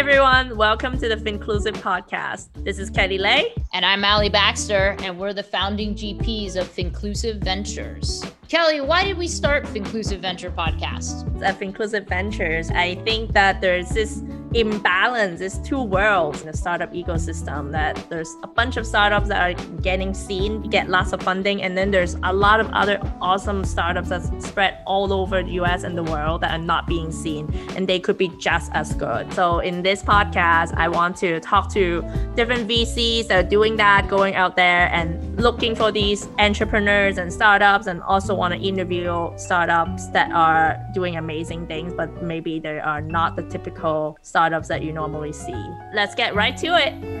everyone. Welcome to the Finclusive podcast. This is Kelly Lay. And I'm Allie Baxter, and we're the founding GPs of Finclusive Ventures. Kelly, why did we start Finclusive Venture podcast? At Finclusive Ventures, I think that there's this imbalance, there's two worlds in the startup ecosystem that there's a bunch of startups that are getting seen, get lots of funding, and then there's a lot of other awesome startups that spread all over the US and the world that are not being seen, and they could be just as good. So in this podcast, I want to talk to different VCs that are doing that, going out there and looking for these entrepreneurs and startups and also want to interview startups that are doing amazing things, but maybe they are not the typical startups that you normally see. Let's get right to it.